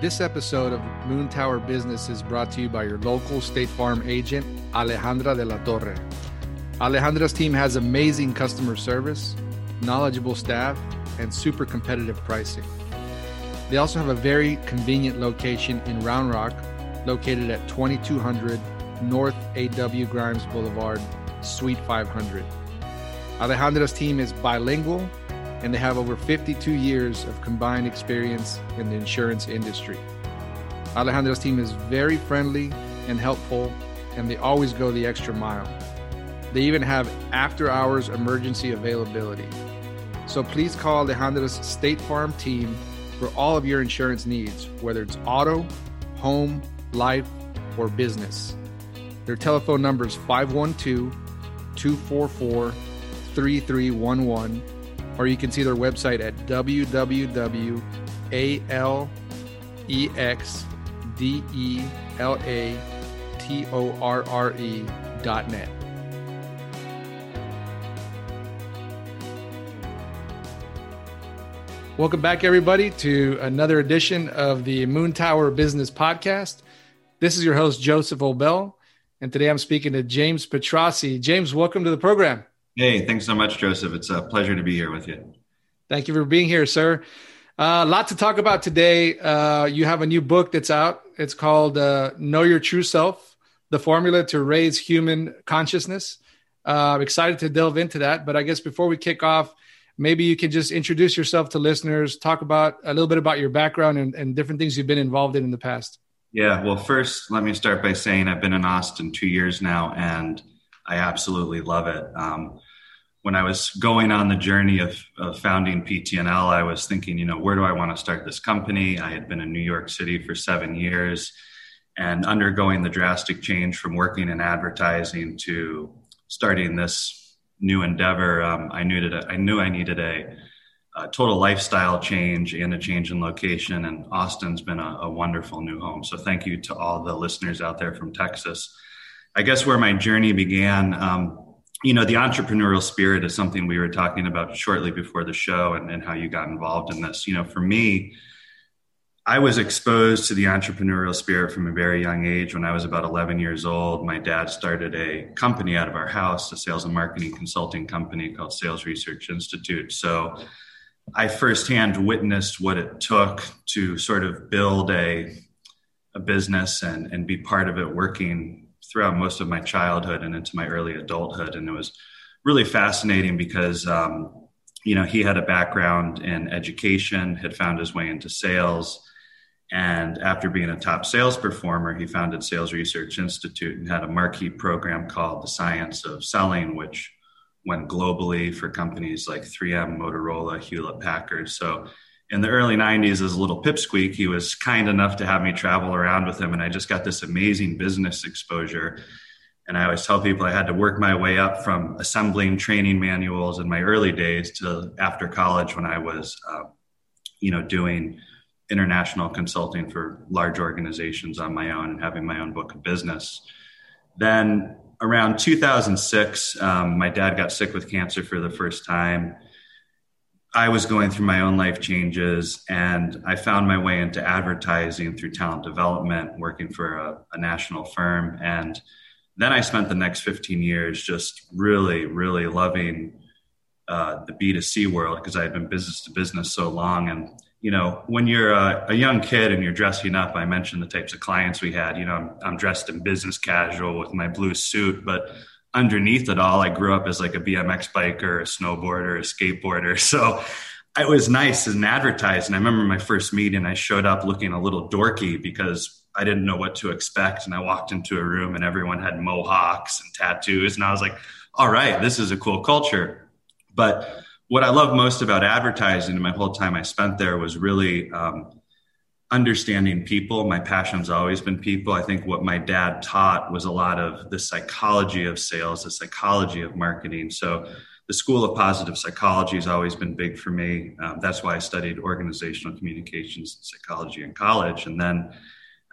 This episode of Moon Tower Business is brought to you by your local State Farm agent, Alejandra de la Torre. Alejandra's team has amazing customer service, knowledgeable staff, and super competitive pricing. They also have a very convenient location in Round Rock, located at 2200 North A.W. Grimes Boulevard, Suite 500. Alejandra's team is bilingual and they have over 52 years of combined experience in the insurance industry. Alejandro's team is very friendly and helpful, and they always go the extra mile. They even have after hours emergency availability. So please call Alejandro's State Farm team for all of your insurance needs, whether it's auto, home, life, or business. Their telephone number is 512 244 3311 or you can see their website at www.alexdelatorre.net. Welcome back, everybody, to another edition of the Moon Tower Business Podcast. This is your host, Joseph Obel, and today I'm speaking to James Petrossi. James, welcome to the program. Hey, thanks so much, Joseph. It's a pleasure to be here with you. Thank you for being here, sir. A uh, lot to talk about today. Uh, you have a new book that's out. It's called uh, Know Your True Self The Formula to Raise Human Consciousness. Uh, I'm excited to delve into that. But I guess before we kick off, maybe you can just introduce yourself to listeners, talk about a little bit about your background and, and different things you've been involved in in the past. Yeah, well, first, let me start by saying I've been in Austin two years now and I absolutely love it. Um, when I was going on the journey of, of, founding PTNL, I was thinking, you know, where do I want to start this company? I had been in New York City for seven years and undergoing the drastic change from working in advertising to starting this new endeavor. Um, I knew that I knew I needed a, a, total lifestyle change and a change in location. And Austin's been a, a wonderful new home. So thank you to all the listeners out there from Texas. I guess where my journey began. Um, you know the entrepreneurial spirit is something we were talking about shortly before the show and, and how you got involved in this. You know for me i was exposed to the entrepreneurial spirit from a very young age. When i was about 11 years old my dad started a company out of our house a sales and marketing consulting company called sales research institute. So i firsthand witnessed what it took to sort of build a, a business and, and be part of it working throughout most of my childhood and into my early adulthood. And it was really fascinating because, um, you know, he had a background in education, had found his way into sales. And after being a top sales performer, he founded Sales Research Institute and had a marquee program called The Science of Selling, which went globally for companies like 3M, Motorola, Hewlett Packard. So in the early 90s as a little pipsqueak he was kind enough to have me travel around with him and i just got this amazing business exposure. And i always tell people i had to work my way up from assembling training manuals in my early days to after college when i was uh, you know doing international consulting for large organizations on my own and having my own book of business. Then around 2006 um, my dad got sick with cancer for the first time I was going through my own life changes and I found my way into advertising through talent development, working for a, a, national firm. And then I spent the next 15 years just really, really loving uh, the B2C world because I had been business to business so long. And, you know, when you're a, a, young kid and you're dressing up, I mentioned the types of clients we had. You know, I'm, I'm dressed in business casual with my blue suit, but underneath it all, I grew up as like a BMX biker, a snowboarder, a skateboarder. So it was nice as an advertising. I remember my first meeting, I showed up looking a little dorky because I didn't know what to expect. And I walked into a room and everyone had mohawks and tattoos. And I was like, all right, this is a cool culture. But what I love most about advertising and my whole time I spent there was really um, understanding people. My passion's always been people. I think what my dad taught was a lot of the psychology of sales, the psychology of marketing. So the school of positive psychology has always been big for me. Um, that's why I studied organizational communications and psychology in college. And then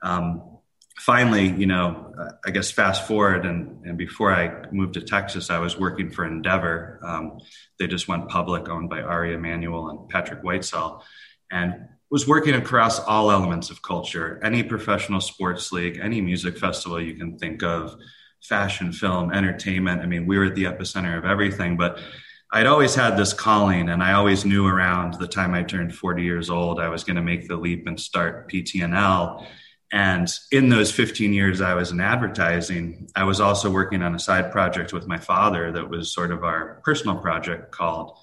um, finally, you know, I guess fast forward and, and before I moved to Texas, I was working for Endeavor. Um, they just went public, owned by Ari Emanuel and Patrick Whitesell. And was working across all elements of culture any professional sports league, any music festival you can think of, fashion, film, entertainment. I mean, we were at the epicenter of everything, but I'd always had this calling, and I always knew around the time I turned 40 years old, I was going to make the leap and start PTNL. And in those 15 years I was in advertising, I was also working on a side project with my father that was sort of our personal project called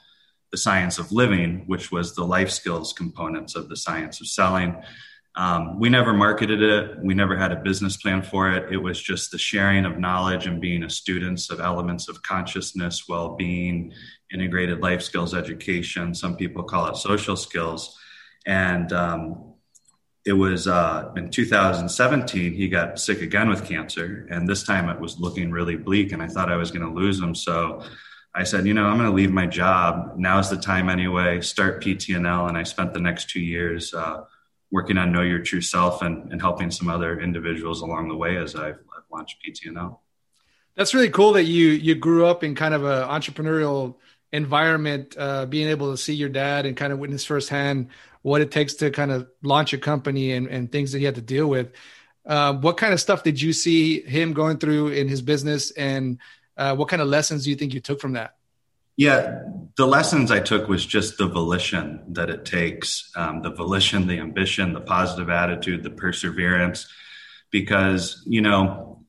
The Science of Living, which was the life skills components of the science of selling. Um, we never marketed it. We never had a business plan for it. It was just the sharing of knowledge and being a students of elements of consciousness, well being, integrated life skills education. Some people call it social skills. And um, it was uh, in 2017, he got sick again with cancer. And this time it was looking really bleak, and I thought I was going to lose him. So I said, you know, I'm going to leave my job. Now's the time anyway. Start PTNL. And I spent the next two years uh, working on Know Your True Self and, and helping some other individuals along the way as I've, I've launched PTNL. That's really cool that you you grew up in kind of an entrepreneurial environment, uh, being able to see your dad and kind of witness firsthand what it takes to kind of launch a company and, and things that he had to deal with. Uh, what kind of stuff did you see him going through in his business, and uh, what kind of lessons do you think you took from that? Yeah, the lessons I took was just the volition that it takes um, the volition, the ambition, the positive attitude, the perseverance. Because, you know,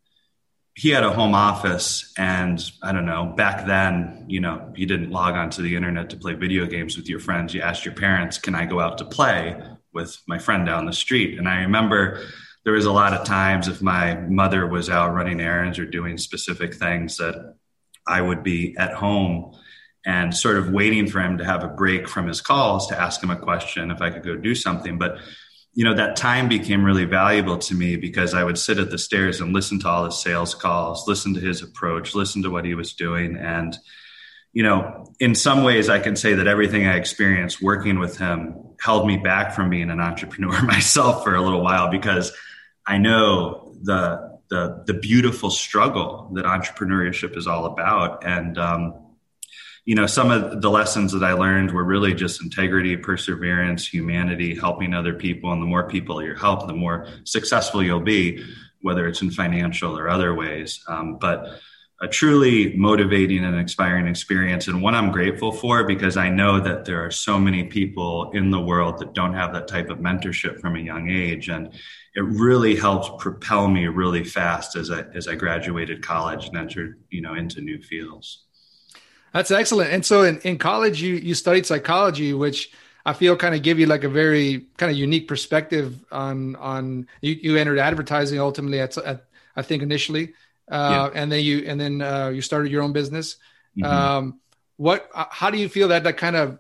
he had a home office, and I don't know, back then, you know, you didn't log onto the internet to play video games with your friends. You asked your parents, Can I go out to play with my friend down the street? And I remember there was a lot of times if my mother was out running errands or doing specific things that I would be at home and sort of waiting for him to have a break from his calls to ask him a question if I could go do something. But you know that time became really valuable to me because I would sit at the stairs and listen to all his sales calls, listen to his approach, listen to what he was doing, and you know, in some ways, I can say that everything I experienced working with him held me back from being an entrepreneur myself for a little while because I know the the the beautiful struggle that entrepreneurship is all about, and um, you know, some of the lessons that I learned were really just integrity, perseverance, humanity, helping other people. And the more people you help, the more successful you'll be, whether it's in financial or other ways. Um, but a truly motivating and inspiring experience, and one I'm grateful for because I know that there are so many people in the world that don't have that type of mentorship from a young age. And it really helped propel me really fast as I, as I graduated college and entered, you know, into new fields. That's excellent. And so in, in college, you you studied psychology, which I feel kind of give you like a very kind of unique perspective on on you, you entered advertising ultimately at, at I think initially, uh, yeah. and then you and then uh, you started your own business. Mm-hmm. Um, what how do you feel that that kind of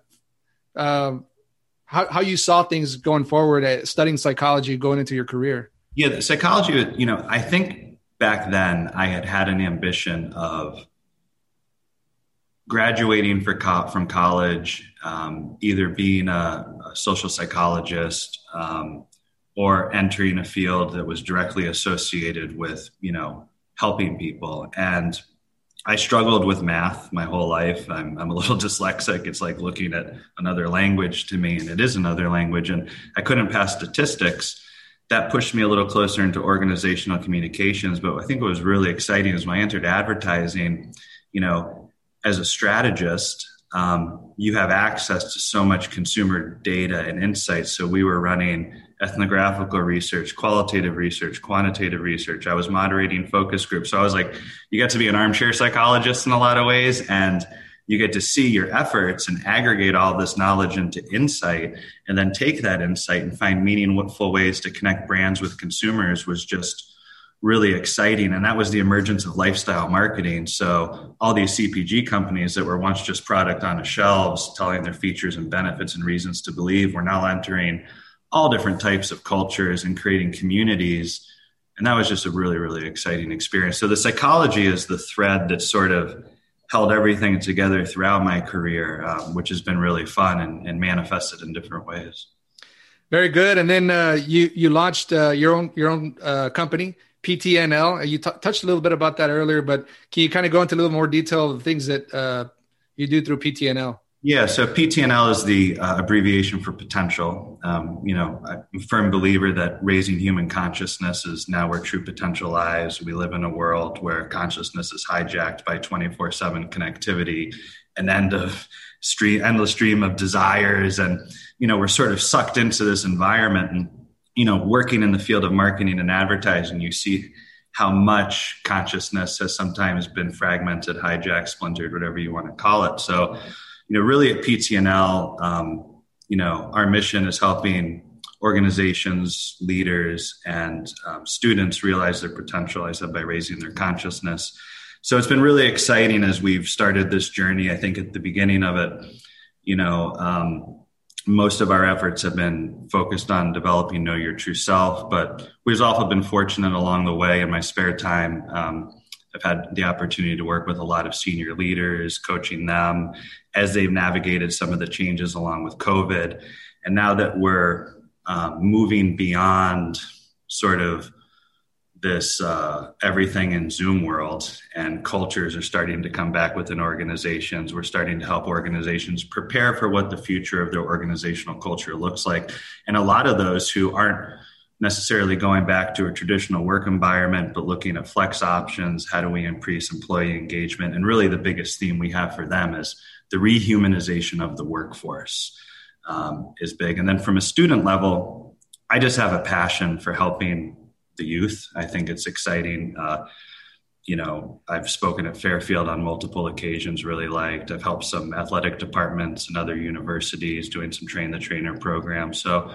um, how how you saw things going forward at studying psychology going into your career? Yeah, psychology. You know, I think back then I had had an ambition of graduating for co- from college, um, either being a, a social psychologist um, or entering a field that was directly associated with, you know, helping people. And I struggled with math my whole life. I'm, I'm a little dyslexic. It's like looking at another language to me, and it is another language. And I couldn't pass statistics. That pushed me a little closer into organizational communications. But I think what was really exciting is when I entered advertising, you know, as a strategist, um, you have access to so much consumer data and insights. So we were running ethnographical research, qualitative research, quantitative research. I was moderating focus groups. So I was like, you get to be an armchair psychologist in a lot of ways. And you get to see your efforts and aggregate all this knowledge into insight and then take that insight and find meaningful ways to connect brands with consumers was just really exciting. And that was the emergence of lifestyle marketing. So all these CPG companies that were once just product on the shelves telling their features and benefits and reasons to believe were now entering all different types of cultures and creating communities. And that was just a really, really exciting experience. So the psychology is the thread that sort of held everything together throughout my career, um, which has been really fun and, and, manifested in different ways. Very good. And then uh, you you launched uh, your own your own uh, company, PTNL. You t- touched a little bit about that earlier, but can you kind of go into a little more detail of the things that uh, you do through PTNL? Yeah, so PTNL is the uh, abbreviation for potential. Um, you know, I'm a firm believer that raising human consciousness is now where true potential lies. We live in a world where consciousness is hijacked by 24 7 connectivity, an end of stream, endless stream of desires. And, you know, we're sort of sucked into this environment. And, you know, working in the field of marketing and advertising, you see how much consciousness has sometimes been fragmented, hijacked, splintered, whatever you want to call it. So, you know, really at PTNL, um, you know, our mission is helping organizations, leaders, and um, students realize their potential. I said by raising their consciousness. So it's been really exciting as we've started this journey. I think at the beginning of it, you know, um, most of our efforts have been focused on developing know your true self, but we've also been fortunate along the way in my spare time. Um, I've had the opportunity to work with a lot of senior leaders, coaching them as they've navigated some of the changes along with COVID. And now that we're um, moving beyond sort of this uh, everything in Zoom world, and cultures are starting to come back within organizations. We're starting to help organizations prepare for what the future of their organizational culture looks like. And a lot of those who aren't necessarily going back to a traditional work environment, but looking at flex options. How do we increase employee engagement? And really, the biggest theme we have for them is the rehumanization of the workforce um, is big. And then from a student level, I just have a passion for helping the youth. I think it's exciting. Uh, you know, I've spoken at Fairfield on multiple occasions, really liked. I've helped some athletic departments and other universities doing some train the trainer programs. So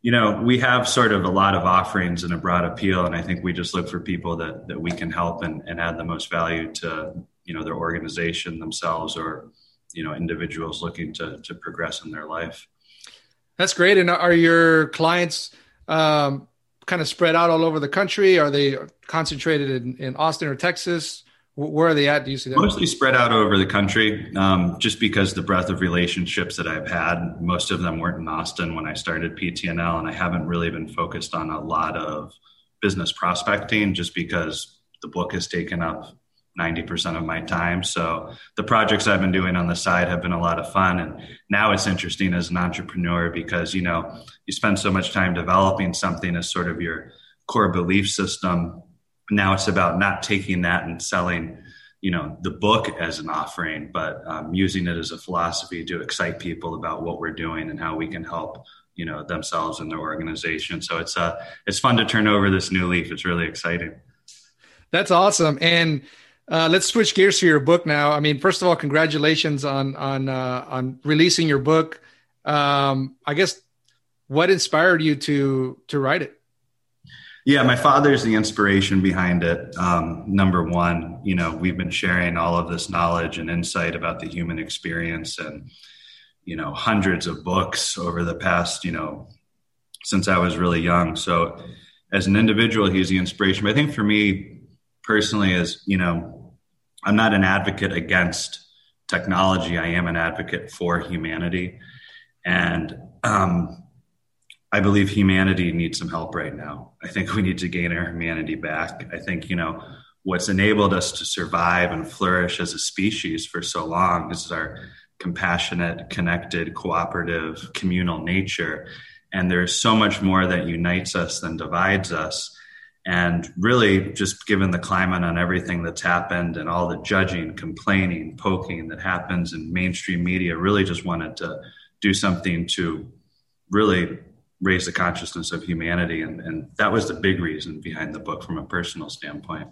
you know, we have sort of a lot of offerings and a broad appeal, and I think we just look for people that that we can help and, and add the most value to you know their organization themselves or you know individuals looking to to progress in their life. That's great. And are your clients um, kind of spread out all over the country? Are they concentrated in, in Austin or Texas? Where are they at? Do you see that? Mostly spread out over the country, um, just because the breadth of relationships that I've had, most of them weren't in Austin when I started PTNL, and I haven't really been focused on a lot of business prospecting, just because the book has taken up 90% of my time. So the projects I've been doing on the side have been a lot of fun. And now it's interesting as an entrepreneur because, you know, you spend so much time developing something as sort of your core belief system now it's about not taking that and selling you know the book as an offering but um, using it as a philosophy to excite people about what we're doing and how we can help you know themselves and their organization. So it's uh it's fun to turn over this new leaf. It's really exciting. That's awesome. And uh, let's switch gears to your book now. I mean first of all congratulations on on uh, on releasing your book. Um, i guess what inspired you to to write it yeah, my father's the inspiration behind it. Um, number one, you know, we've been sharing all of this knowledge and insight about the human experience and, you know, hundreds of books over the past, you know, since I was really young. So as an individual, he's the inspiration. But I think for me personally, is, you know, I'm not an advocate against technology, I am an advocate for humanity. And, um, I believe humanity needs some help right now. I think we need to gain our humanity back. I think, you know, what's enabled us to survive and flourish as a species for so long is our compassionate, connected, cooperative, communal nature. And there's so much more that unites us than divides us. And really, just given the climate on everything that's happened and all the judging, complaining, poking that happens in mainstream media, really just wanted to do something to really raise the consciousness of humanity. And, and that was the big reason behind the book from a personal standpoint.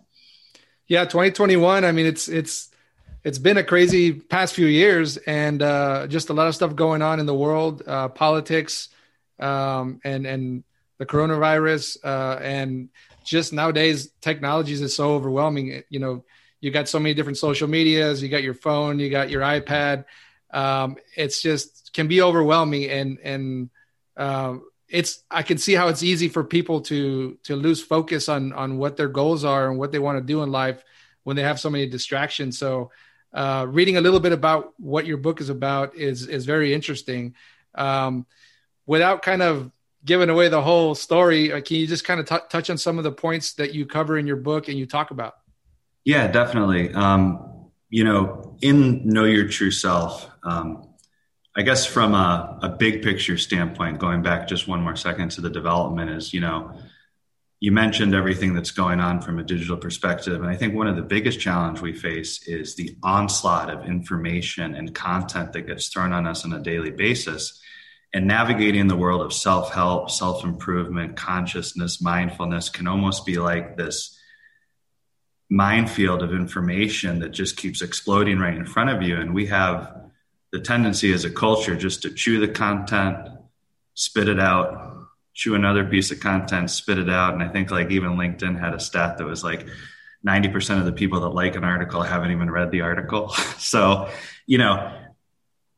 Yeah, 2021. I mean, it's it's it's been a crazy past few years, and uh, just a lot of stuff going on in the world, uh, politics, um, and and the coronavirus, uh, and just nowadays technologies is so overwhelming. You know, you got so many different social medias, you got your phone, you got your iPad. Um, it's just can be overwhelming, and and um, it's I can see how it's easy for people to to lose focus on on what their goals are and what they want to do in life when they have so many distractions. So, uh, reading a little bit about what your book is about is is very interesting. Um, without kind of giving away the whole story, uh, can you just kind of t- touch on some of the points that you cover in your book and you talk about? Yeah, definitely. Um, you know, in Know Your True Self, um, I guess from a, a big picture standpoint, going back just one more second to the development is, you know, you mentioned everything that's going on from a digital perspective. And I think one of the biggest challenge we face is the onslaught of information and content that gets thrown on us on a daily basis. And navigating the world of self help, self improvement, consciousness, mindfulness can almost be like this minefield of information that just keeps exploding right in front of you. And we have the tendency as a culture just to chew the content, spit it out, chew another piece of content, spit it out. And I think like even LinkedIn had a stat that was like 90% of the people that like an article haven't even read the article. so, you know,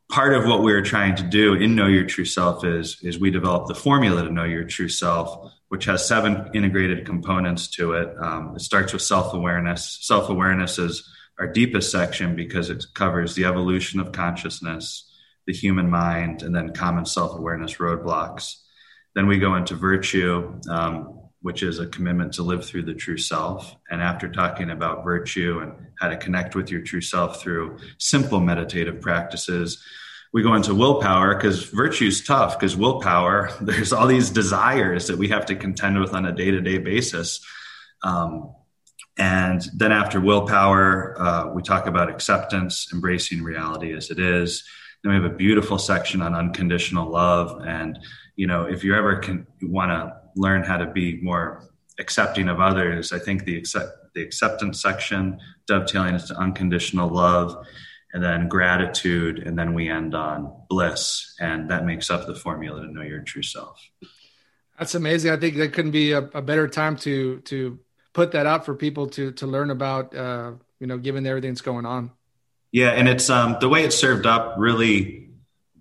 part of what we are trying to do in Know Your True Self is, is we develop the formula to know your true self, which has seven integrated components to it. Um, it starts with self awareness. Self awareness is our deepest section because it covers the evolution of consciousness, the human mind, and then common self awareness roadblocks. Then we go into virtue, um, which is a commitment to live through the true self. And after talking about virtue and how to connect with your true self through simple meditative practices, we go into willpower because virtue is tough because willpower, there's all these desires that we have to contend with on a day to day basis. Um, and then after willpower, uh, we talk about acceptance, embracing reality as it is. Then we have a beautiful section on unconditional love. And, you know, if you ever can want to learn how to be more accepting of others, I think the accept, the acceptance section dovetailing into unconditional love and then gratitude, and then we end on bliss. And that makes up the formula to know your true self. That's amazing. I think there couldn't be a, a better time to to put that out for people to to learn about uh, you know given everything that's going on. Yeah and it's um, the way it's served up really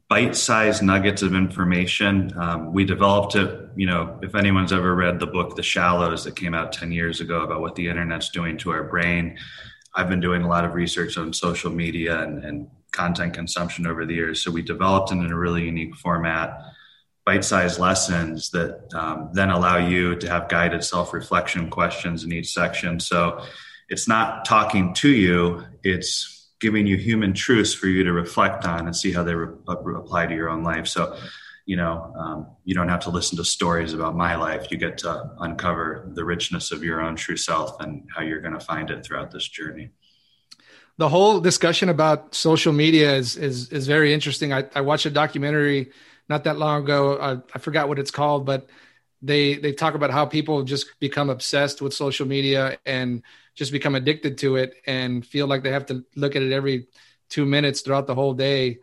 bite-sized nuggets of information. Um, we developed it you know if anyone's ever read the book the shallows that came out 10 years ago about what the internet's doing to our brain. I've been doing a lot of research on social media and, and content consumption over the years. So we developed it in a really unique format bite-sized lessons that um, then allow you to have guided self-reflection questions in each section. So it's not talking to you it's giving you human truths for you to reflect on and see how they re- apply to your own life. So you know um, you don't have to listen to stories about my life. You get to uncover the richness of your own true self and how you're going to find it throughout this journey. The whole discussion about social media is is, is very interesting. I, I watched a documentary not that long ago. Uh, I forgot what it's called, but they they talk about how people just become obsessed with social media and just become addicted to it and feel like they have to look at it every two minutes throughout the whole day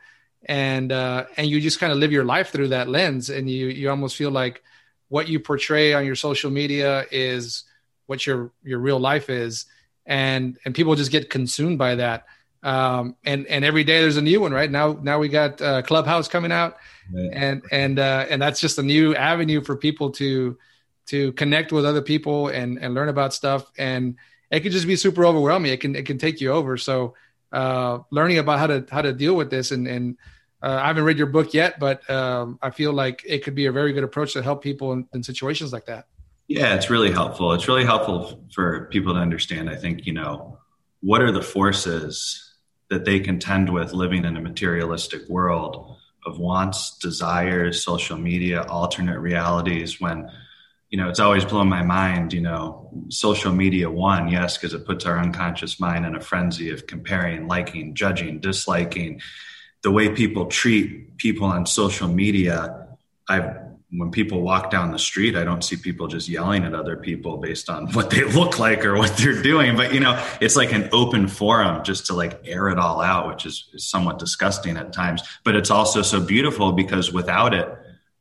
and uh, and you just kind of live your life through that lens and you you almost feel like what you portray on your social media is what your your real life is and and people just get consumed by that um, and and every day there's a new one right now now we got uh, clubhouse coming out and and uh, and that's just a new avenue for people to to connect with other people and and learn about stuff and it can just be super overwhelming it can it can take you over so uh, learning about how to how to deal with this and and uh, I haven't read your book yet, but um, I feel like it could be a very good approach to help people in, in situations like that. Yeah, it's really helpful. It's really helpful for people to understand. I think you know what are the forces that they contend with living in a materialistic world of wants, desires, social media, alternate realities when you know, it's always blown my mind, you know, social media one, yes, because it puts our unconscious mind in a frenzy of comparing, liking, judging, disliking. The way people treat people on social media, I've when people walk down the street, I don't see people just yelling at other people based on what they look like or what they're doing. But you know, it's like an open forum just to like air it all out, which is, is somewhat disgusting at times. But it's also so beautiful because without it,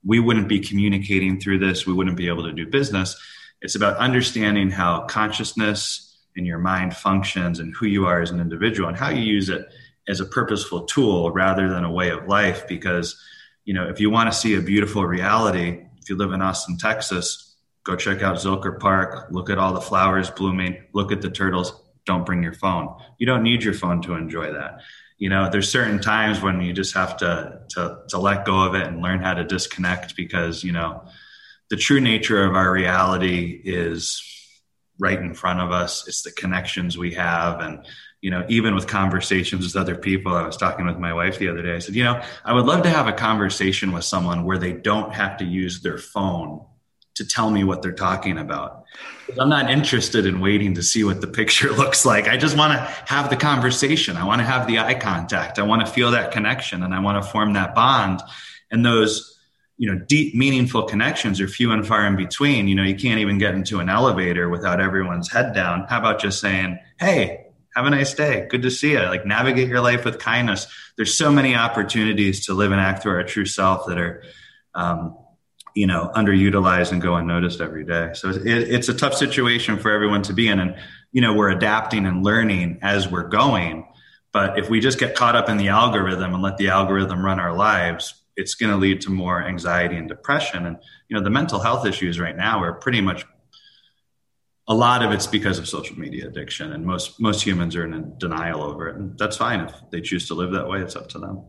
we wouldn't be communicating through this. We wouldn't be able to do business. It's about understanding how consciousness in your mind functions and who you are as an individual and how you use it as a purposeful tool rather than a way of life because you know, if you want to see a beautiful reality, if you live in Austin, Texas, go check out Zilker Park, look at all the flowers blooming, look at the turtles. Don't bring your phone. You don't need your phone to enjoy that. You know, there's certain times when you just have to to to let go of it and learn how to disconnect because, you know, the true nature of our reality is right in front of us. It's the connections we have and you know, even with conversations with other people, I was talking with my wife the other day. I said, you know, I would love to have a conversation with someone where they don't have to use their phone to tell me what they're talking about. I'm not interested in waiting to see what the picture looks like. I just want to have the conversation. I want to have the eye contact. I want to feel that connection and I want to form that bond. And those, you know, deep, meaningful connections are few and far in between. You know, you can't even get into an elevator without everyone's head down. How about just saying, Hey, have a nice day. Good to see you. Like navigate your life with kindness. There's so many opportunities to live and act through our true self that are, um, you know, underutilized and go unnoticed every day. So it, it's a tough situation for everyone to be in. And, you know, we're adapting and learning as we're going. But if we just get caught up in the algorithm and let the algorithm run our lives, it's going to lead to more anxiety and depression. And, you know, the mental health issues right now are pretty much a lot of it's because of social media addiction and most most humans are in denial over it and that's fine. If they choose to live that way it's up to them.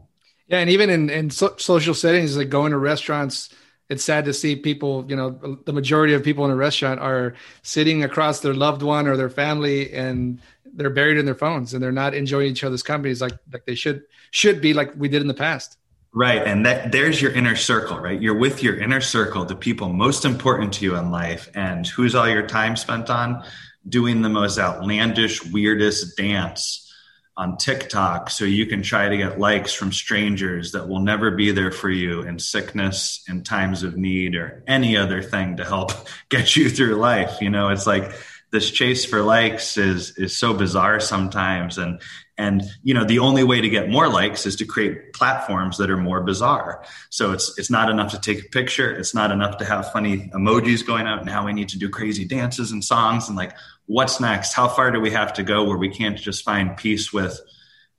Yeah and even in in so- social settings like going to restaurants it's sad to see people you know the majority of people in a restaurant are sitting across their loved one or their family and they're buried in their phones and they're not enjoying each other's companies like like they should should be like we did in the past Right. And that there's your inner circle, right? You're with your inner circle, the people most important to you in life. And who's all your time spent on? Doing the most outlandish, weirdest dance on TikTok so you can try to get likes from strangers that will never be there for you in sickness, in times of need, or any other thing to help get you through life. You know, it's like this chase for likes is is so bizarre sometimes and and you know the only way to get more likes is to create platforms that are more bizarre. So it's it's not enough to take a picture. It's not enough to have funny emojis going out now we need to do crazy dances and songs and like what's next? How far do we have to go where we can't just find peace with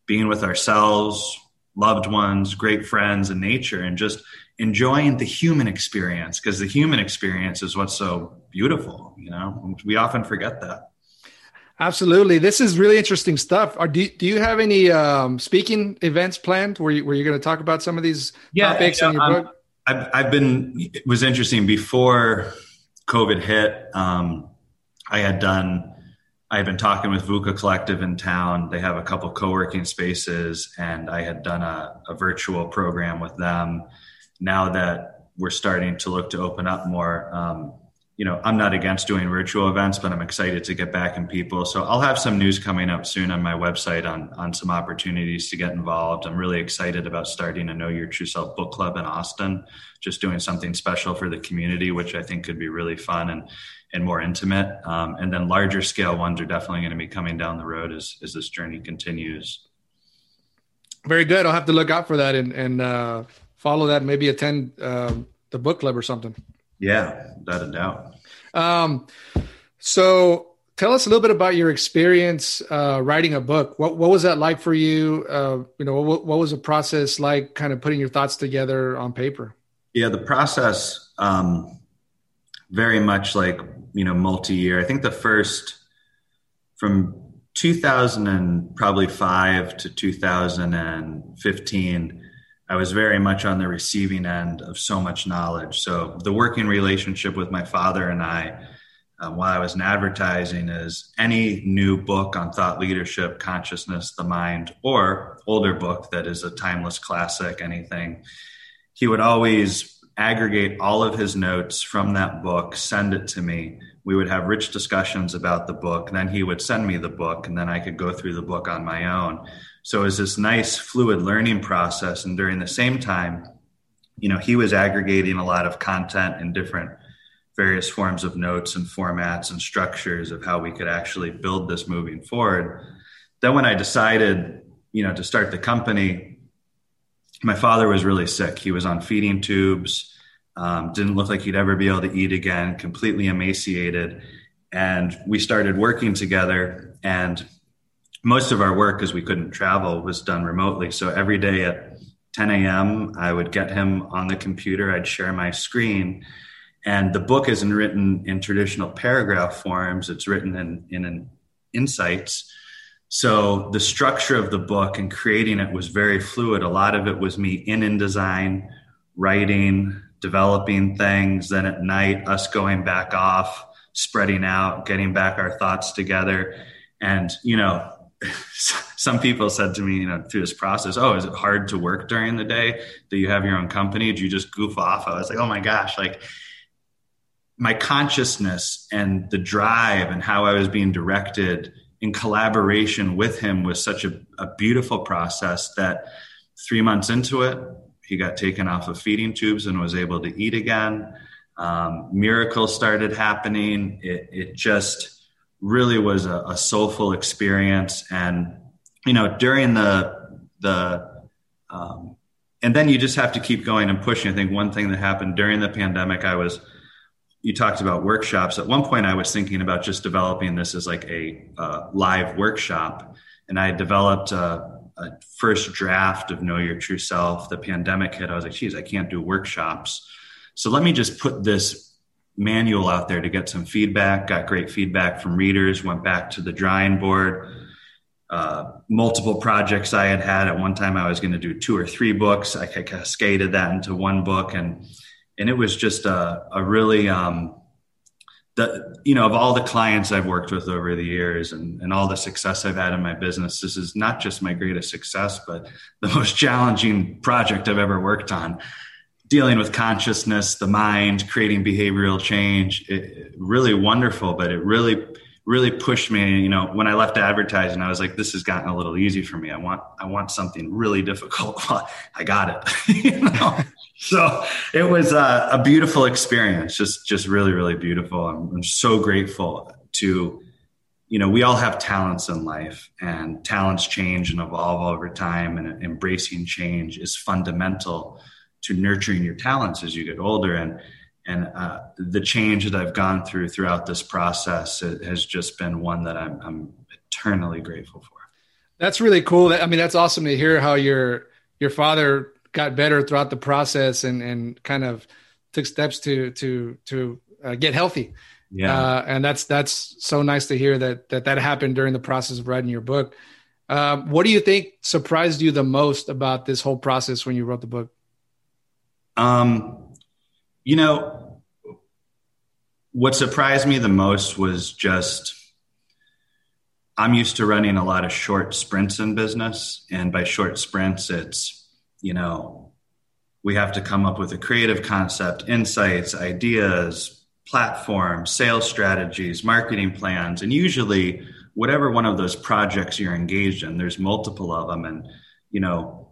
being with ourselves loved ones great friends and nature and just enjoying the human experience? Because the human experience is what's so beautiful you know? We often forget that Absolutely. This is really interesting stuff. Are, do, do you have any um, speaking events planned where, you, where you're going to talk about some of these yeah, topics in your um, book? I've, I've been, it was interesting before COVID hit. Um, I had done, I had been talking with Vuka Collective in town. They have a couple co working spaces, and I had done a, a virtual program with them. Now that we're starting to look to open up more, um, you know, I'm not against doing virtual events, but I'm excited to get back in people. So I'll have some news coming up soon on my website on on some opportunities to get involved. I'm really excited about starting a Know Your True Self book club in Austin, just doing something special for the community, which I think could be really fun and and more intimate. Um, and then larger scale ones are definitely going to be coming down the road as as this journey continues. Very good. I'll have to look out for that and and uh, follow that. Maybe attend uh, the book club or something. Yeah, without a doubt. Um, so tell us a little bit about your experience uh, writing a book. What what was that like for you? Uh, you know, what, what, was the process like? Kind of putting your thoughts together on paper. Yeah, the process um, very much like you know multi-year. I think the first from 2000 and probably five to 2015 I was very much on the receiving end of so much knowledge. So the working relationship with my father and I, um, while I was in advertising, is any new book on thought leadership, consciousness, the mind, or older book that is a timeless classic, anything. He would always aggregate all of his notes from that book, send it to me. We would have rich discussions about the book. Then he would send me the book, and then I could go through the book on my own. So it was this nice fluid learning process. And during the same time, you know, he was aggregating a lot of content in different various forms of notes and formats and structures of how we could actually build this moving forward. Then when I decided, you know, to start the company, my father was really sick. He was on feeding tubes, um, didn't look like he'd ever be able to eat again, completely emaciated. And we started working together and most of our work, because we couldn't travel, was done remotely. So every day at 10 a.m., I would get him on the computer, I'd share my screen. And the book isn't written in traditional paragraph forms, it's written in, in an insights. So the structure of the book and creating it was very fluid. A lot of it was me in InDesign, writing, developing things. Then at night, us going back off, spreading out, getting back our thoughts together. And, you know, some people said to me, you know, through this process, oh, is it hard to work during the day? Do you have your own company? Do you just goof off? I was like, oh my gosh, like my consciousness and the drive and how I was being directed in collaboration with him was such a, a beautiful process that three months into it, he got taken off of feeding tubes and was able to eat again. Um, miracles started happening. It, it just really was a, a, soulful experience. And, you know, during the, the, um, and then you just have to keep going and pushing. I think one thing that happened during the pandemic, I was, you talked about workshops. At one point, I was thinking about just developing this as like a live workshop. And I developed a, a, first draft of Know Your True Self. The pandemic hit. I was like, geez, I can't do workshops. So let me just put this manual out there to get some feedback. Got great feedback from readers. Went back to the drawing board. Uh, multiple projects I had had. At one time, I was going to do two or three books. I cascaded that into one book, and and it was just a, a really um, the you know of all the clients I've worked with over the years and, and all the success I've had in my business, this is not just my greatest success, but the most challenging project I've ever worked on dealing with consciousness, the mind, creating behavioral change. It, really wonderful, but it really, really pushed me. You know, when I left advertising, I was like, "This has gotten a little easy for me. I want, I want something really difficult. I got it." you know? So it was a, a, beautiful experience. Just, just really, really beautiful. I'm, I'm so grateful to. You know, we all have talents in life, and talents change and evolve over time. And embracing change is fundamental to nurturing your talents as you get older and and uh, the change that I've gone through throughout this process has just been one that I'm, I'm eternally grateful for. That's really cool. I mean, that's awesome to hear how your your father got better throughout the process and and kind of took steps to to to uh, get healthy. Yeah, uh, and that's that's so nice to hear that that that happened during the process of writing your book. Uh, what do you think surprised you the most about this whole process when you wrote the book? Um, you know, what surprised me the most was just I'm used to running a lot of short sprints in business. And by short sprints, it's, you know, we have to come up with a creative concept, insights, ideas, platforms, sales strategies, marketing plans. And usually, whatever one of those projects you're engaged in, there's multiple of them. And, you know,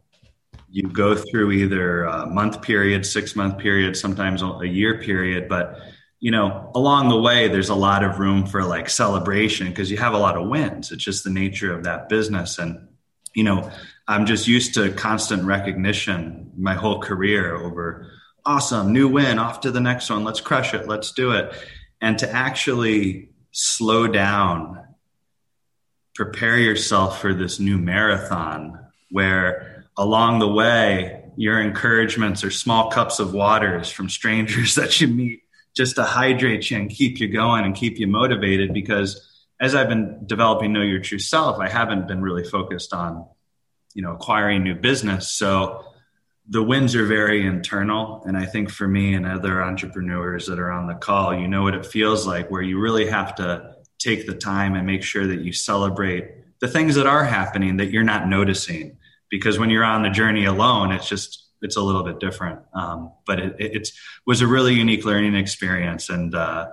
you go through either a month period, six month period, sometimes a year period, but you know, along the way, there's a lot of room for like celebration because you have a lot of wins. It's just the nature of that business. And, you know, I'm just used to constant recognition my whole career over awesome, new win, off to the next one, let's crush it, let's do it. And to actually slow down, prepare yourself for this new marathon where along the way, your encouragements are small cups of waters from strangers that you meet just to hydrate you and keep you going and keep you motivated because as I've been developing know your true self, I haven't been really focused on, you know, acquiring new business. So the wins are very internal. And I think for me and other entrepreneurs that are on the call, you know what it feels like where you really have to take the time and make sure that you celebrate the things that are happening that you're not noticing because when you're on the journey alone, it's just it's a little bit different. Um, but it, it was a really unique learning experience, and uh,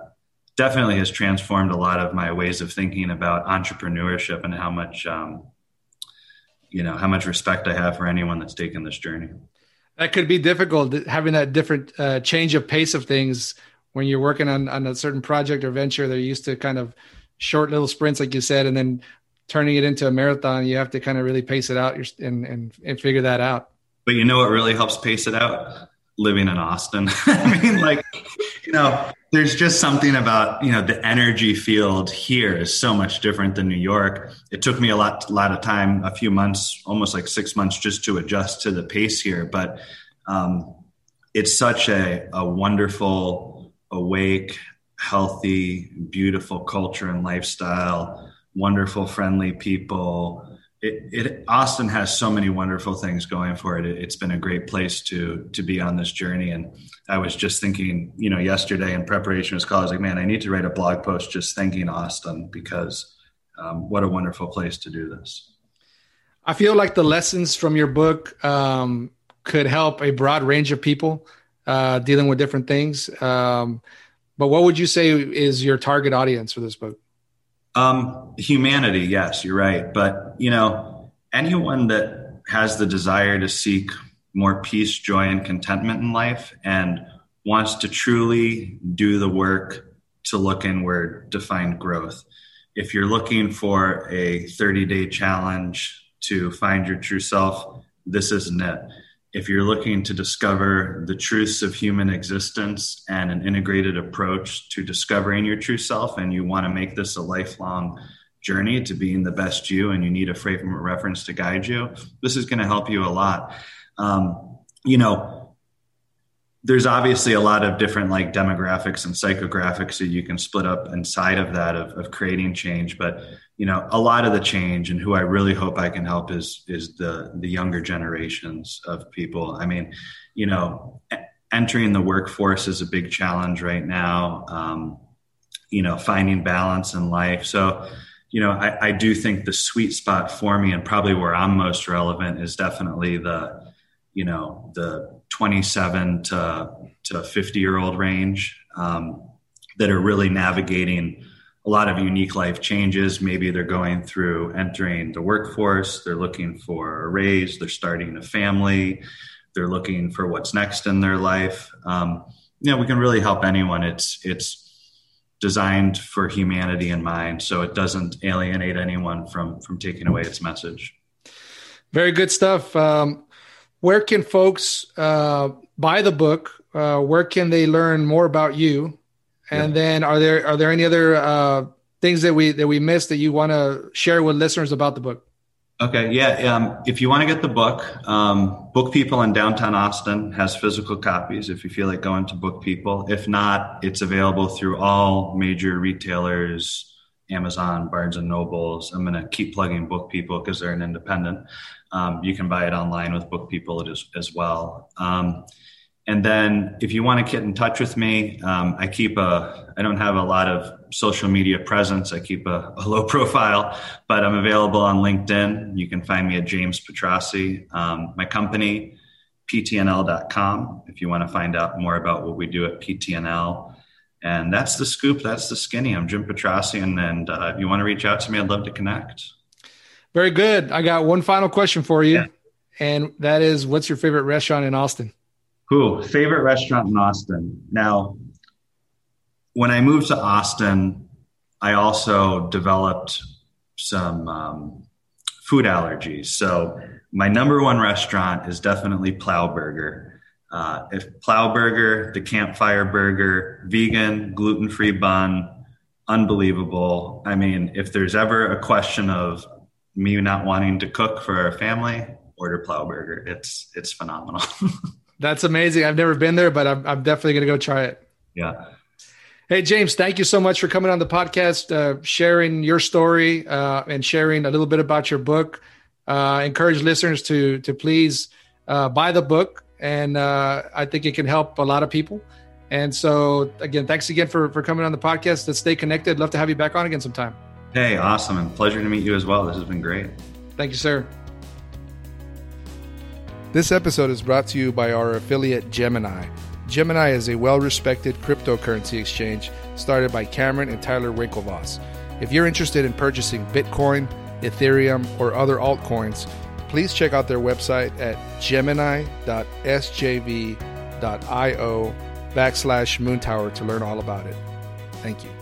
definitely has transformed a lot of my ways of thinking about entrepreneurship and how much um, you know how much respect I have for anyone that's taken this journey. That could be difficult having that different uh, change of pace of things when you're working on, on a certain project or venture. They're used to kind of short little sprints, like you said, and then turning it into a marathon, you have to kind of really pace it out and, and, and figure that out. But you know what really helps pace it out? Living in Austin. I mean, like, you know, there's just something about, you know, the energy field here is so much different than New York. It took me a lot, a lot of time, a few months, almost like six months just to adjust to the pace here. But um, it's such a, a wonderful, awake, healthy, beautiful culture and lifestyle wonderful, friendly people. It, it, Austin has so many wonderful things going for it. it. It's been a great place to to be on this journey. And I was just thinking, you know, yesterday in preparation for this call, I was like, man, I need to write a blog post just thanking Austin because um, what a wonderful place to do this. I feel like the lessons from your book um, could help a broad range of people uh, dealing with different things. Um, but what would you say is your target audience for this book? Um, humanity, yes, you're right. But you know, anyone that has the desire to seek more peace, joy, and contentment in life, and wants to truly do the work to look inward to find growth. If you're looking for a 30 day challenge to find your true self, this isn't it. If you're looking to discover the truths of human existence and an integrated approach to discovering your true self, and you want to make this a lifelong journey to being the best you, and you need a frame of reference to guide you, this is going to help you a lot. Um, you know, there's obviously a lot of different like demographics and psychographics that you can split up inside of that of, of creating change. But you know a lot of the change and who i really hope i can help is is the the younger generations of people. I mean you know entering the workforce is a big challenge right now um, you know finding balance in life. So you know I, I do think the sweet spot for me and probably where i'm most relevant is definitely the you know the 27 to to 50 year old range um, that are really navigating a lot of unique life changes. Maybe they're going through entering the workforce, they're looking for a raise, they're starting a family, they're looking for what's next in their life. Um, you know, we can really help anyone. It's it's designed for humanity in mind, so it doesn't alienate anyone from from taking away its message. Very good stuff. Um, where can folks uh, buy the book? Uh, where can they learn more about you? And yeah. then, are there are there any other uh, things that we that we missed that you want to share with listeners about the book? Okay, yeah. Um, if you want to get the book, um, Book People in downtown Austin has physical copies. If you feel like going to Book People, if not, it's available through all major retailers. Amazon, Barnes and Nobles. I'm going to keep plugging Book People because they're an independent. Um, you can buy it online with Book People as, as well. Um, and then if you want to get in touch with me, um, I keep a, I don't have a lot of social media presence. I keep a, a, low profile, but I'm available on LinkedIn. You can find me at James Petrossi. Um, my company, ptnl.com, if you want to find out more about what we do at PTNL. And that's the scoop. That's the skinny. I'm Jim Petrossi. And, and uh, if you want to reach out to me, I'd love to connect. Very good. I got one final question for you. Yeah. And that is what's your favorite restaurant in Austin? Who? Favorite restaurant in Austin. Now, when I moved to Austin, I also developed some um, food allergies. So my number one restaurant is definitely Plow Burger. Uh, if Plow Burger, the Campfire Burger, vegan, gluten free bun, unbelievable. I mean, if there's ever a question of me not wanting to cook for our family, order Plow Burger. It's it's phenomenal. That's amazing. I've never been there, but I'm, I'm definitely going to go try it. Yeah. Hey, James, thank you so much for coming on the podcast, uh, sharing your story uh, and sharing a little bit about your book. Uh, encourage listeners to to please uh, buy the book, and uh, I think it can help a lot of people. And so, again, thanks again for for coming on the podcast. Let's stay connected. Love to have you back on again sometime. Hey, awesome, and pleasure to meet you as well. This has been great. Thank you, sir. This episode is brought to you by our affiliate Gemini. Gemini is a well respected cryptocurrency exchange started by Cameron and Tyler Winklevoss. If you're interested in purchasing Bitcoin, Ethereum, or other altcoins, please check out their website at gemini.sjv.io backslash moontower to learn all about it. Thank you.